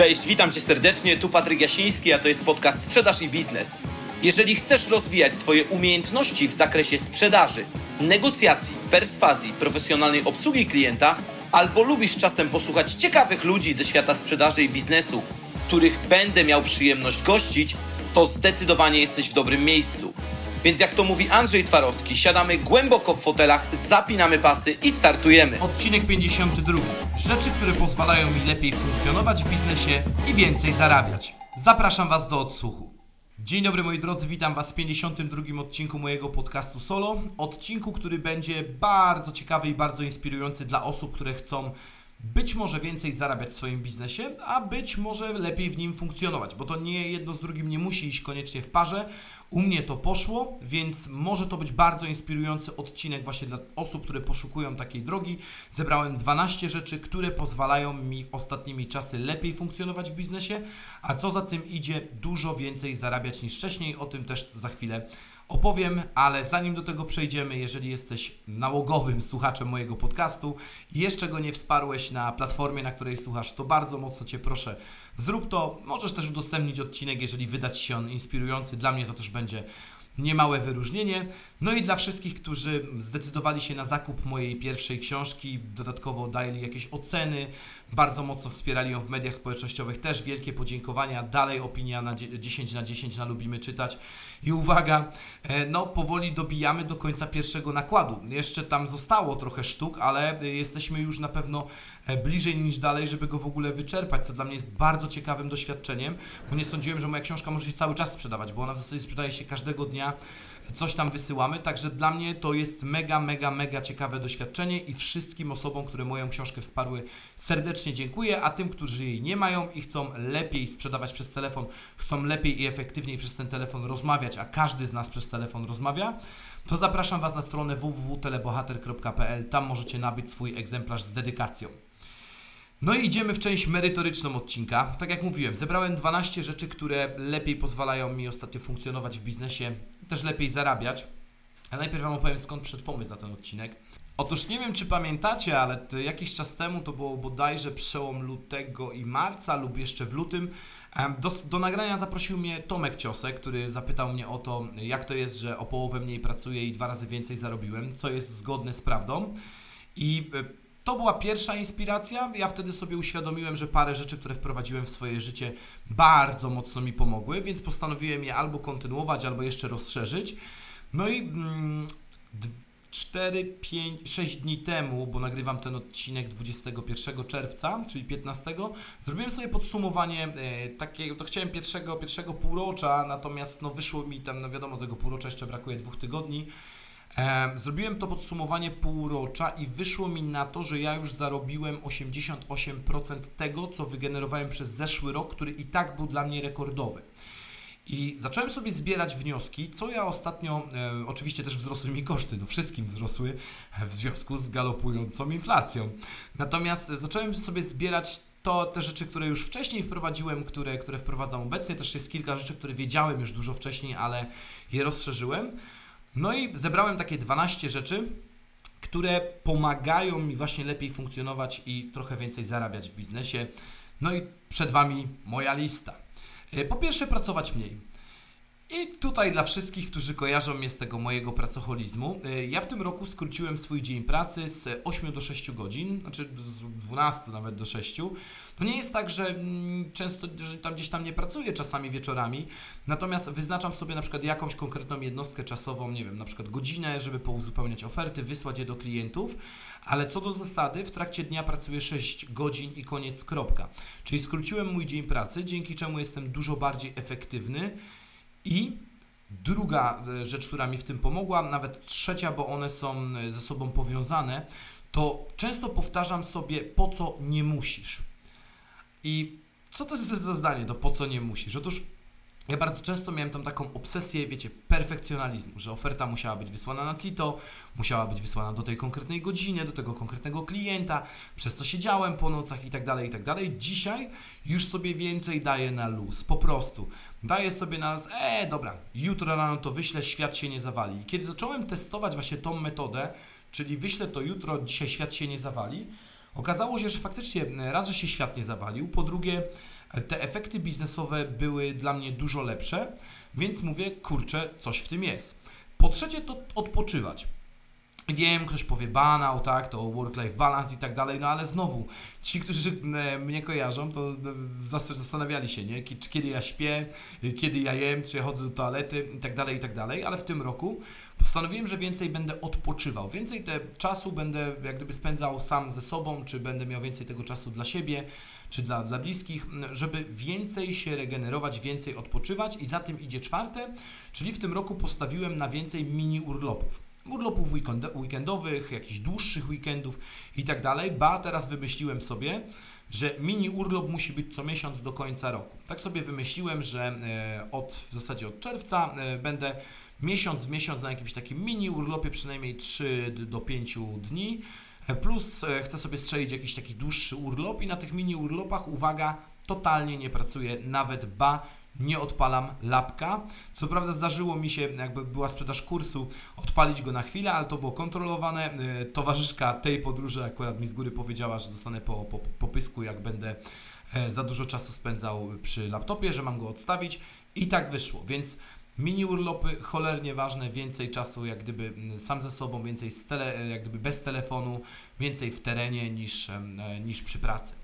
Cześć, witam Cię serdecznie, tu Patryk Jasiński, a to jest podcast Sprzedaż i Biznes. Jeżeli chcesz rozwijać swoje umiejętności w zakresie sprzedaży, negocjacji, perswazji, profesjonalnej obsługi klienta, albo lubisz czasem posłuchać ciekawych ludzi ze świata sprzedaży i biznesu, których będę miał przyjemność gościć, to zdecydowanie jesteś w dobrym miejscu. Więc jak to mówi Andrzej Twarowski, siadamy głęboko w fotelach, zapinamy pasy i startujemy. Odcinek 52. Rzeczy, które pozwalają mi lepiej funkcjonować w biznesie i więcej zarabiać. Zapraszam Was do odsłuchu. Dzień dobry moi drodzy, witam Was w 52 odcinku mojego podcastu Solo. Odcinku, który będzie bardzo ciekawy i bardzo inspirujący dla osób, które chcą być może więcej zarabiać w swoim biznesie, a być może lepiej w nim funkcjonować, bo to nie jedno z drugim nie musi iść koniecznie w parze. U mnie to poszło, więc może to być bardzo inspirujący odcinek właśnie dla osób, które poszukują takiej drogi. Zebrałem 12 rzeczy, które pozwalają mi ostatnimi czasy lepiej funkcjonować w biznesie, a co za tym idzie, dużo więcej zarabiać niż wcześniej. O tym też za chwilę opowiem, ale zanim do tego przejdziemy, jeżeli jesteś nałogowym słuchaczem mojego podcastu jeszcze go nie wsparłeś na platformie, na której słuchasz, to bardzo mocno Cię proszę, zrób to. Możesz też udostępnić odcinek, jeżeli wydać się on inspirujący. Dla mnie to też będzie niemałe wyróżnienie. No i dla wszystkich, którzy zdecydowali się na zakup mojej pierwszej książki, dodatkowo dali jakieś oceny, bardzo mocno wspierali ją w mediach społecznościowych, też wielkie podziękowania. Dalej opinia na 10 na 10 na lubimy czytać. I uwaga, e, no powoli dobijamy do końca pierwszego nakładu. Jeszcze tam zostało trochę sztuk, ale jesteśmy już na pewno e, bliżej niż dalej, żeby go w ogóle wyczerpać, co dla mnie jest bardzo ciekawym doświadczeniem, bo nie sądziłem, że moja książka może się cały czas sprzedawać, bo ona w zasadzie sprzedaje się każdego dnia coś tam wysyłamy, także dla mnie to jest mega, mega, mega ciekawe doświadczenie i wszystkim osobom, które moją książkę wsparły serdecznie dziękuję, a tym, którzy jej nie mają i chcą lepiej sprzedawać przez telefon, chcą lepiej i efektywniej przez ten telefon rozmawiać, a każdy z nas przez telefon rozmawia, to zapraszam Was na stronę www.telebohater.pl, tam możecie nabyć swój egzemplarz z dedykacją. No i idziemy w część merytoryczną odcinka. Tak jak mówiłem, zebrałem 12 rzeczy, które lepiej pozwalają mi ostatnio funkcjonować w biznesie, też lepiej zarabiać. A najpierw Wam opowiem skąd przed pomysł na ten odcinek. Otóż nie wiem, czy pamiętacie, ale jakiś czas temu, to było bodajże przełom lutego i marca lub jeszcze w lutym, do, do nagrania zaprosił mnie Tomek Ciosek, który zapytał mnie o to, jak to jest, że o połowę mniej pracuję i dwa razy więcej zarobiłem, co jest zgodne z prawdą. I e, to była pierwsza inspiracja. Ja wtedy sobie uświadomiłem, że parę rzeczy, które wprowadziłem w swoje życie, bardzo mocno mi pomogły, więc postanowiłem je albo kontynuować, albo jeszcze rozszerzyć. No i mm, 4, 5, 6 dni temu, bo nagrywam ten odcinek 21 czerwca, czyli 15, zrobiłem sobie podsumowanie e, takiego, to chciałem pierwszego, pierwszego półrocza, natomiast no wyszło mi tam, no wiadomo, tego półrocza jeszcze brakuje dwóch tygodni. Zrobiłem to podsumowanie półrocza i wyszło mi na to, że ja już zarobiłem 88% tego, co wygenerowałem przez zeszły rok, który i tak był dla mnie rekordowy. I zacząłem sobie zbierać wnioski, co ja ostatnio, e, oczywiście też wzrosły mi koszty, no wszystkim wzrosły w związku z galopującą inflacją. Natomiast zacząłem sobie zbierać to te rzeczy, które już wcześniej wprowadziłem, które, które wprowadzam obecnie. Też jest kilka rzeczy, które wiedziałem już dużo wcześniej, ale je rozszerzyłem. No i zebrałem takie 12 rzeczy, które pomagają mi właśnie lepiej funkcjonować i trochę więcej zarabiać w biznesie. No i przed Wami moja lista. E, po pierwsze, pracować mniej. I tutaj dla wszystkich, którzy kojarzą mnie z tego mojego pracoholizmu, y, ja w tym roku skróciłem swój dzień pracy z 8 do 6 godzin, znaczy z 12 nawet do 6. To nie jest tak, że mm, często że tam gdzieś tam nie pracuję czasami wieczorami, natomiast wyznaczam sobie na przykład jakąś konkretną jednostkę czasową, nie wiem, na przykład godzinę, żeby pouzupełniać oferty, wysłać je do klientów, ale co do zasady w trakcie dnia pracuję 6 godzin i koniec kropka. Czyli skróciłem mój dzień pracy, dzięki czemu jestem dużo bardziej efektywny i druga e, rzecz, która mi w tym pomogła, nawet trzecia, bo one są e, ze sobą powiązane, to często powtarzam sobie, po co nie musisz. I co to jest za zdanie, to po co nie musisz? Otóż ja bardzo często miałem tam taką obsesję, wiecie, perfekcjonalizmu, że oferta musiała być wysłana na CITO, musiała być wysłana do tej konkretnej godziny, do tego konkretnego klienta, przez to siedziałem po nocach i tak dalej, i tak dalej. Dzisiaj już sobie więcej daję na luz, po prostu. Daję sobie na nas, e, dobra, jutro rano to wyślę, świat się nie zawali. I kiedy zacząłem testować właśnie tą metodę, czyli wyślę to jutro, dzisiaj świat się nie zawali, okazało się, że faktycznie raz, że się świat nie zawalił, po drugie, te efekty biznesowe były dla mnie dużo lepsze, więc mówię, kurczę, coś w tym jest. Po trzecie, to odpoczywać. Wiem, ktoś powie banał, tak, to work-life balance i tak dalej, no ale znowu, ci, którzy e, mnie kojarzą, to e, zastanawiali się, nie, kiedy ja śpię, kiedy ja jem, czy ja chodzę do toalety i tak dalej, i tak dalej, ale w tym roku postanowiłem, że więcej będę odpoczywał, więcej te czasu będę jak gdyby spędzał sam ze sobą, czy będę miał więcej tego czasu dla siebie, czy dla, dla bliskich, żeby więcej się regenerować, więcej odpoczywać i za tym idzie czwarte, czyli w tym roku postawiłem na więcej mini urlopów urlopów weekendowych, jakichś dłuższych weekendów i tak dalej. Ba, teraz wymyśliłem sobie, że mini urlop musi być co miesiąc do końca roku. Tak sobie wymyśliłem, że e, od, w zasadzie od czerwca e, będę miesiąc w miesiąc na jakimś takim mini urlopie, przynajmniej 3 do 5 dni. E, plus chcę sobie strzelić jakiś taki dłuższy urlop i na tych mini urlopach, uwaga, totalnie nie pracuję, nawet ba, nie odpalam lapka. Co prawda zdarzyło mi się, jakby była sprzedaż kursu, odpalić go na chwilę, ale to było kontrolowane. E, towarzyszka tej podróży akurat mi z góry powiedziała, że dostanę po, po, po pysku, jak będę e, za dużo czasu spędzał przy laptopie, że mam go odstawić i tak wyszło, więc mini urlopy cholernie ważne, więcej czasu jak gdyby sam ze sobą, więcej z tele, e, jak gdyby bez telefonu, więcej w terenie niż, niż przy pracy.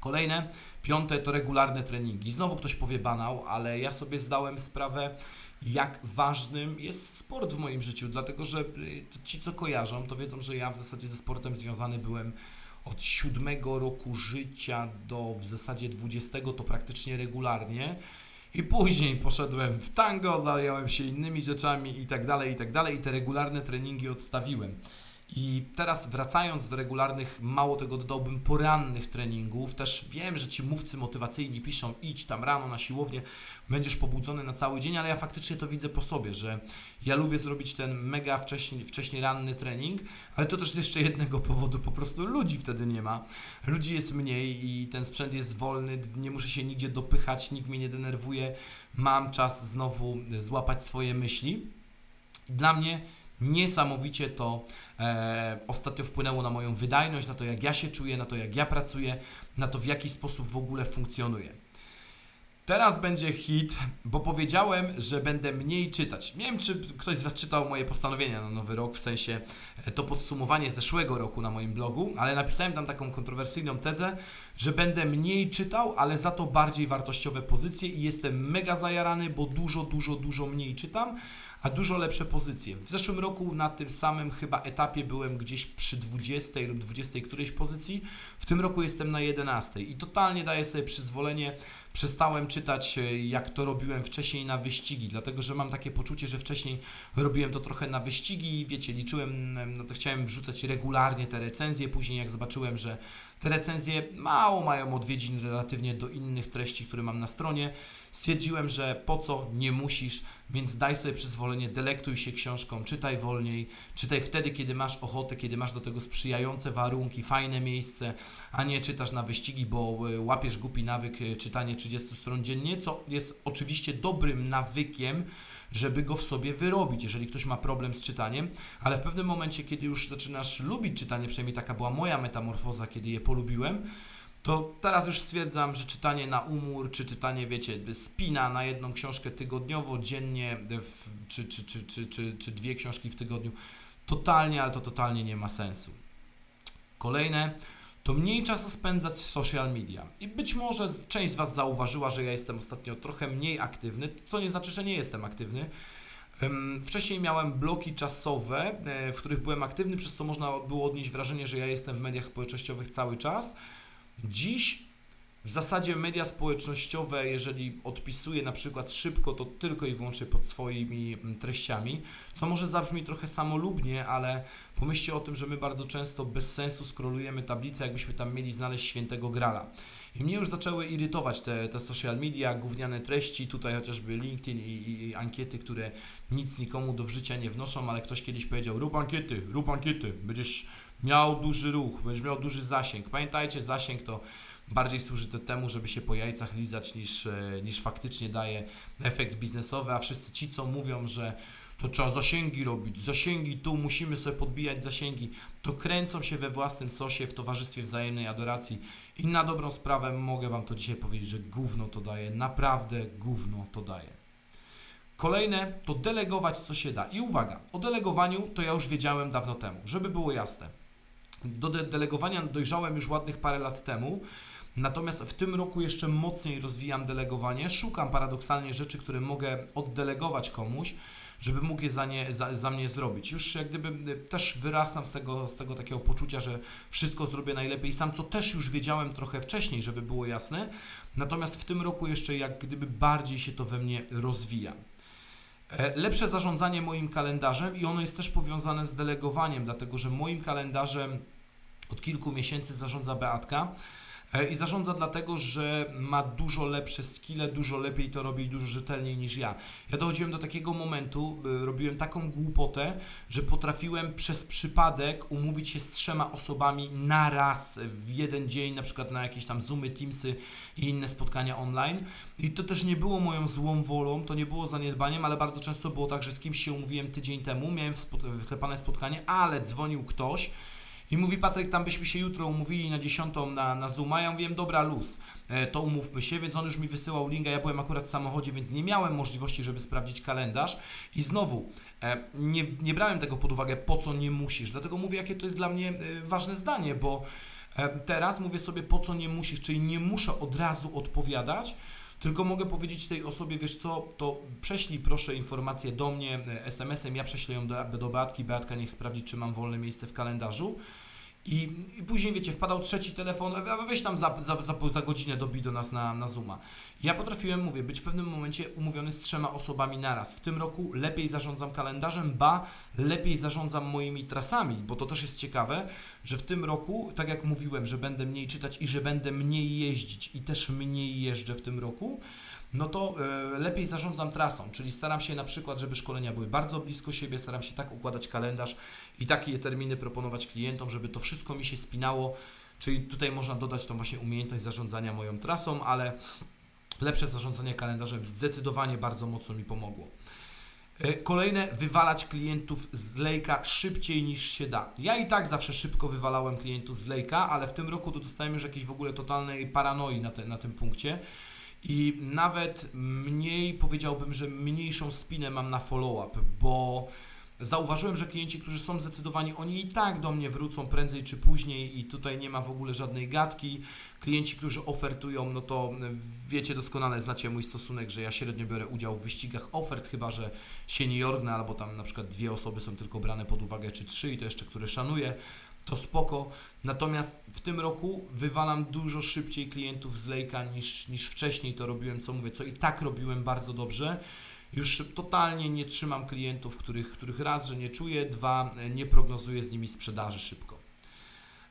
Kolejne, piąte to regularne treningi. Znowu ktoś powie banał, ale ja sobie zdałem sprawę, jak ważnym jest sport w moim życiu, dlatego że y, ci, co kojarzą, to wiedzą, że ja w zasadzie ze sportem związany byłem od siódmego roku życia do w zasadzie dwudziestego, to praktycznie regularnie. I później poszedłem w tango, zająłem się innymi rzeczami i tak dalej, i tak dalej. I te regularne treningi odstawiłem. I teraz wracając do regularnych, mało tego dodałbym porannych treningów, też wiem, że ci mówcy motywacyjni piszą idź tam rano na siłownię, będziesz pobudzony na cały dzień, ale ja faktycznie to widzę po sobie, że ja lubię zrobić ten mega wcześniej, wcześniej ranny trening, ale to też z jeszcze jednego powodu, po prostu ludzi wtedy nie ma. Ludzi jest mniej i ten sprzęt jest wolny, nie muszę się nigdzie dopychać, nikt mnie nie denerwuje, mam czas znowu złapać swoje myśli. Dla mnie Niesamowicie to e, ostatnio wpłynęło na moją wydajność, na to jak ja się czuję, na to jak ja pracuję, na to w jaki sposób w ogóle funkcjonuję. Teraz będzie hit, bo powiedziałem, że będę mniej czytać. Nie wiem, czy ktoś z Was czytał moje postanowienia na nowy rok, w sensie e, to podsumowanie zeszłego roku na moim blogu, ale napisałem tam taką kontrowersyjną tezę, że będę mniej czytał, ale za to bardziej wartościowe pozycje i jestem mega zajarany, bo dużo, dużo, dużo mniej czytam, a dużo lepsze pozycje. W zeszłym roku na tym samym chyba etapie byłem gdzieś przy 20 lub 20 którejś pozycji, w tym roku jestem na 11 i totalnie daję sobie przyzwolenie. Przestałem czytać, e, jak to robiłem wcześniej na wyścigi, dlatego że mam takie poczucie, że wcześniej robiłem to trochę na wyścigi, wiecie, liczyłem, no to chciałem wrzucać regularnie te recenzje, później jak zobaczyłem, że te recenzje mało mają odwiedzin relatywnie do innych treści, które mam na stronie. Stwierdziłem, że po co, nie musisz, więc daj sobie przyzwolenie, delektuj się książką, czytaj wolniej, czytaj wtedy, kiedy masz ochotę, kiedy masz do tego sprzyjające warunki, fajne miejsce, a nie czytasz na wyścigi, bo e, łapiesz głupi nawyk e, czytanie 30 stron dziennie, co jest oczywiście dobrym nawykiem, żeby go w sobie wyrobić, jeżeli ktoś ma problem z czytaniem, ale w pewnym momencie, kiedy już zaczynasz lubić czytanie, przynajmniej taka była moja metamorfoza, kiedy je polubiłem, to teraz już stwierdzam, że czytanie na umór, czy czytanie, wiecie, spina na jedną książkę tygodniowo, dziennie, w, czy, czy, czy, czy, czy, czy dwie książki w tygodniu, totalnie, ale to totalnie nie ma sensu. Kolejne, to mniej czasu spędzać w social media. I być może część z Was zauważyła, że ja jestem ostatnio trochę mniej aktywny, co nie znaczy, że nie jestem aktywny. Wcześniej miałem bloki czasowe, e, w których byłem aktywny, przez co można było odnieść wrażenie, że ja jestem w mediach społecznościowych cały czas. Dziś w zasadzie media społecznościowe, jeżeli odpisuję na przykład szybko, to tylko i wyłącznie pod swoimi mm, treściami, co może zabrzmi trochę samolubnie, ale pomyślcie o tym, że my bardzo często bez sensu skrolujemy tablicę, jakbyśmy tam mieli znaleźć świętego grala. I mnie już zaczęły irytować te, te social media, gówniane treści, tutaj chociażby LinkedIn i, i, i ankiety, które nic nikomu do życia nie wnoszą, ale ktoś kiedyś powiedział, rób ankiety, rób ankiety, będziesz miał duży ruch, będziesz miał duży zasięg. Pamiętajcie, zasięg to bardziej służy to temu, żeby się po jajcach lizać niż, e, niż faktycznie daje efekt biznesowy, a wszyscy ci, co mówią, że to trzeba zasięgi robić, zasięgi tu, musimy sobie podbijać zasięgi, to kręcą się we własnym sosie w towarzystwie wzajemnej adoracji i na dobrą sprawę mogę Wam to dzisiaj powiedzieć, że gówno to daje, naprawdę gówno to daje. Kolejne to delegować co się da. I uwaga, o delegowaniu to ja już wiedziałem dawno temu, żeby było jasne. Do de delegowania dojrzałem już ładnych parę lat temu, natomiast w tym roku jeszcze mocniej rozwijam delegowanie. Szukam paradoksalnie rzeczy, które mogę oddelegować komuś, żeby mógł je za, nie, za, za mnie zrobić. Już jak gdyby też wyrastam z tego, z tego takiego poczucia, że wszystko zrobię najlepiej sam, co też już wiedziałem trochę wcześniej, żeby było jasne. Natomiast w tym roku jeszcze jak gdyby bardziej się to we mnie rozwija. Lepsze zarządzanie moim kalendarzem i ono jest też powiązane z delegowaniem, dlatego że moim kalendarzem od kilku miesięcy zarządza Beatka. I zarządza dlatego, że ma dużo lepsze skille, dużo lepiej to robi i dużo rzetelniej niż ja. Ja dochodziłem do takiego momentu, robiłem taką głupotę, że potrafiłem przez przypadek umówić się z trzema osobami na raz w jeden dzień, na przykład na jakieś tam Zoomy, Teamsy i inne spotkania online. I to też nie było moją złą wolą, to nie było zaniedbaniem, ale bardzo często było tak, że z kimś się umówiłem tydzień temu, miałem wklepane spotkanie, ale dzwonił ktoś, i mówi Patryk, tam byśmy się jutro umówili na dziesiątą na, na Zooma. Ja mówiłem, dobra, luz, e, to umówmy się, więc on już mi wysyłał linka. Ja byłem akurat w samochodzie, więc nie miałem możliwości, żeby sprawdzić kalendarz. I znowu, e, nie, nie brałem tego pod uwagę, po co nie musisz. Dlatego mówię, jakie to jest dla mnie e, ważne zdanie, bo teraz mówię sobie, po co nie musisz, czyli nie muszę od razu odpowiadać, tylko mogę powiedzieć tej osobie, wiesz co, to prześlij proszę informację do mnie e, SMS-em, ja prześlę ją do, do Beatki, Beatka niech sprawdzi, czy mam wolne miejsce w kalendarzu. I, I, później, wiecie, wpadał trzeci telefon, a weź tam za, za, za, za godzinę dobij do nas na, na Zooma. Ja potrafiłem, mówię, być w pewnym momencie umówiony z trzema osobami naraz. W tym roku lepiej zarządzam kalendarzem, ba, lepiej zarządzam moimi trasami, bo to też jest ciekawe, że w tym roku, tak jak mówiłem, że będę mniej czytać i że będę mniej jeździć i też mniej jeżdżę w tym roku, no to e, lepiej zarządzam trasą, czyli staram się na przykład, żeby szkolenia były bardzo blisko siebie, staram się tak układać kalendarz i takie terminy proponować klientom, żeby to wszystko mi się spinało, czyli tutaj można dodać tą właśnie umiejętność zarządzania moją trasą, ale lepsze zarządzanie kalendarzem zdecydowanie bardzo mocno mi pomogło. E, kolejne, wywalać klientów z lejka szybciej niż się da. Ja i tak zawsze szybko wywalałem klientów z lejka, ale w tym roku to dostałem już jakiejś w ogóle totalnej paranoi na, te, na tym punkcie i nawet mniej, powiedziałbym, że mniejszą spinę mam na follow-up, bo zauważyłem, że klienci, którzy są zdecydowani, oni i tak do mnie wrócą prędzej czy później i tutaj nie ma w ogóle żadnej gadki. Klienci, którzy ofertują, no to wiecie doskonale, znacie mój stosunek, że ja średnio biorę udział w wyścigach ofert, chyba że się nie jorgnę, albo tam na przykład dwie osoby są tylko brane pod uwagę, czy trzy i to jeszcze, które szanuję to spoko. Natomiast w tym roku wywalam dużo szybciej klientów z lejka niż, niż wcześniej to robiłem, co mówię, co i tak robiłem bardzo dobrze. Już totalnie nie trzymam klientów, których, których raz, że nie czuję, dwa, nie prognozuję z nimi sprzedaży szybko.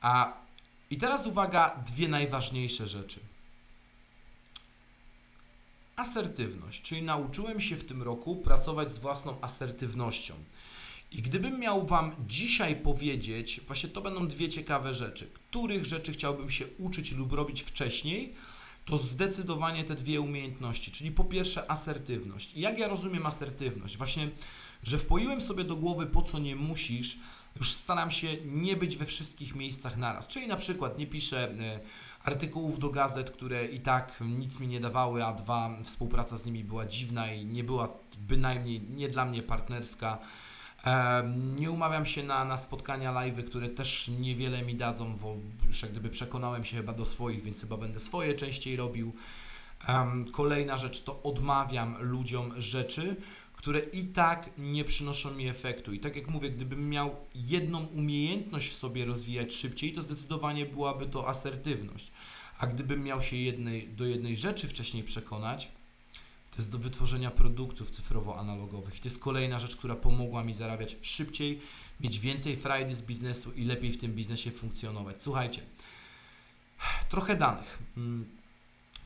A i teraz uwaga, dwie najważniejsze rzeczy. Asertywność, czyli nauczyłem się w tym roku pracować z własną asertywnością. I gdybym miał Wam dzisiaj powiedzieć, właśnie to będą dwie ciekawe rzeczy, których rzeczy chciałbym się uczyć lub robić wcześniej, to zdecydowanie te dwie umiejętności, czyli po pierwsze asertywność. Jak ja rozumiem asertywność? Właśnie, że wpoiłem sobie do głowy, po co nie musisz, już staram się nie być we wszystkich miejscach naraz. Czyli na przykład nie piszę e, artykułów do gazet, które i tak nic mi nie dawały, a dwa, współpraca z nimi była dziwna i nie była bynajmniej nie dla mnie partnerska nie umawiam się na, na spotkania live, które też niewiele mi dadzą, bo już jak gdyby przekonałem się chyba do swoich, więc chyba będę swoje częściej robił. Kolejna rzecz to odmawiam ludziom rzeczy, które i tak nie przynoszą mi efektu. I tak jak mówię, gdybym miał jedną umiejętność w sobie rozwijać szybciej, to zdecydowanie byłaby to asertywność. A gdybym miał się jednej, do jednej rzeczy wcześniej przekonać, to jest do wytworzenia produktów cyfrowo-analogowych. To jest kolejna rzecz, która pomogła mi zarabiać szybciej, mieć więcej frajdy z biznesu i lepiej w tym biznesie funkcjonować. Słuchajcie, trochę danych. Mm,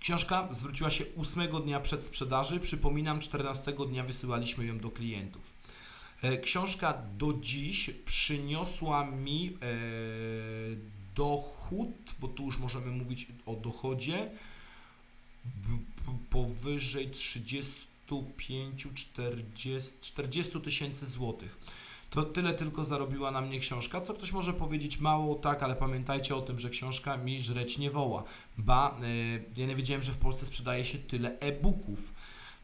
książka zwróciła się 8 dnia przed sprzedaży. Przypominam, 14 dnia wysyłaliśmy ją do klientów. E, książka do dziś przyniosła mi e, dochód, bo tu już możemy mówić o dochodzie, powyżej 30 40 tysięcy złotych. To tyle tylko zarobiła na mnie książka, co ktoś może powiedzieć mało, tak, ale pamiętajcie o tym, że książka mi żreć nie woła. Ba, y, ja nie wiedziałem, że w Polsce sprzedaje się tyle e-booków,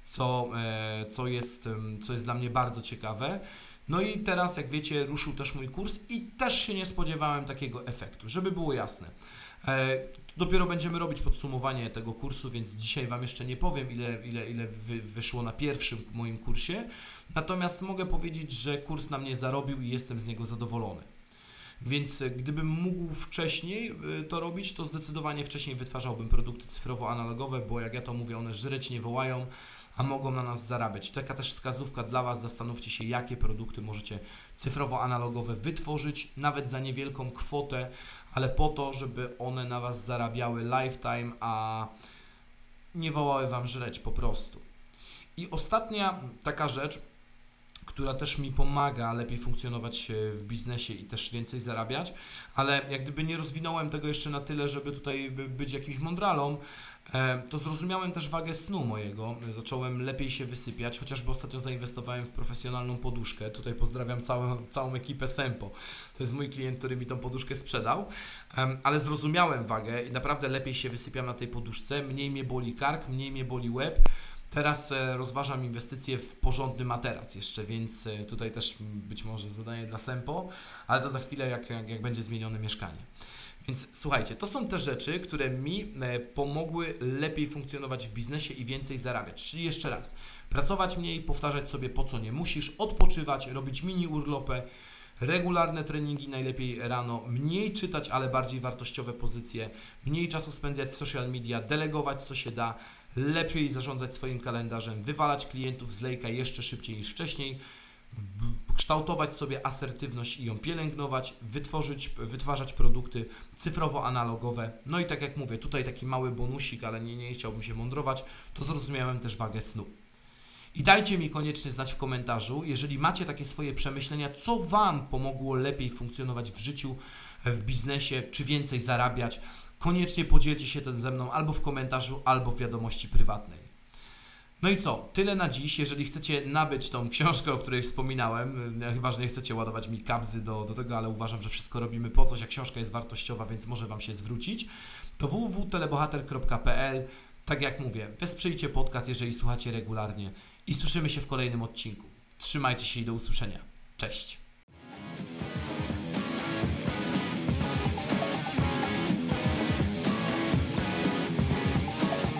co, e, co, jest, ym, co jest dla mnie bardzo ciekawe. No i teraz, jak wiecie, ruszył też mój kurs i też się nie spodziewałem takiego efektu, żeby było jasne. E, Dopiero będziemy robić podsumowanie tego kursu, więc dzisiaj Wam jeszcze nie powiem, ile, ile, ile wy, wyszło na pierwszym moim kursie. Natomiast mogę powiedzieć, że kurs na mnie zarobił i jestem z niego zadowolony. Więc e, gdybym mógł wcześniej e, to robić, to zdecydowanie wcześniej wytwarzałbym produkty cyfrowo-analogowe, bo jak ja to mówię, one żreć nie wołają, a mogą na nas zarabiać. Taka też wskazówka dla Was, zastanówcie się, jakie produkty możecie cyfrowo-analogowe wytworzyć, nawet za niewielką kwotę, ale po to, żeby one na Was zarabiały lifetime, a nie wołały Wam żreć po prostu. I ostatnia taka rzecz, która też mi pomaga lepiej funkcjonować e, w biznesie i też więcej zarabiać, ale jak gdyby nie rozwinąłem tego jeszcze na tyle, żeby tutaj by- być jakimś mądralą, to zrozumiałem też wagę snu mojego. Zacząłem lepiej się wysypiać, chociażby ostatnio zainwestowałem w profesjonalną poduszkę. Tutaj pozdrawiam całą, całą ekipę Sempo. To jest mój klient, który mi tą poduszkę sprzedał, ale zrozumiałem wagę i naprawdę lepiej się wysypiam na tej poduszce. Mniej mnie boli kark, mniej mnie boli łeb. Teraz e, rozważam inwestycje w porządny materac jeszcze, więc e, tutaj też być może zadanie dla Sempo, ale to za chwilę, jak, jak, jak będzie zmienione mieszkanie. Więc słuchajcie, to są te rzeczy, które mi e, pomogły lepiej funkcjonować w biznesie i więcej zarabiać. Czyli jeszcze raz, pracować mniej, powtarzać sobie po co nie musisz, odpoczywać, robić mini urlopy, regularne treningi, najlepiej rano, mniej czytać, ale bardziej wartościowe pozycje, mniej czasu spędzać w social media, delegować co się da, lepiej zarządzać swoim kalendarzem, wywalać klientów z lejka jeszcze szybciej niż wcześniej, kształtować sobie asertywność i ją pielęgnować, wytworzyć, wytwarzać produkty cyfrowo-analogowe. No i tak jak mówię, tutaj taki mały bonusik, ale nie, nie chciałbym się mądrować, to zrozumiałem też wagę snu. I dajcie mi koniecznie znać w komentarzu, jeżeli macie takie swoje przemyślenia, co Wam pomogło lepiej funkcjonować w życiu, w biznesie, czy więcej zarabiać. Koniecznie podzielcie się tym ze mną albo w komentarzu, albo w wiadomości prywatnej. No i co? Tyle na dziś. Jeżeli chcecie nabyć tą książkę, o której wspominałem, e, chyba że nie chcecie ładować mi kabzy do, do tego, ale uważam, że wszystko robimy po coś, a książka jest wartościowa, więc może Wam się zwrócić, to www.telebohater.pl Tak jak mówię, wesprzyjcie podcast, jeżeli słuchacie regularnie i słyszymy się w kolejnym odcinku. Trzymajcie się i do usłyszenia. Cześć!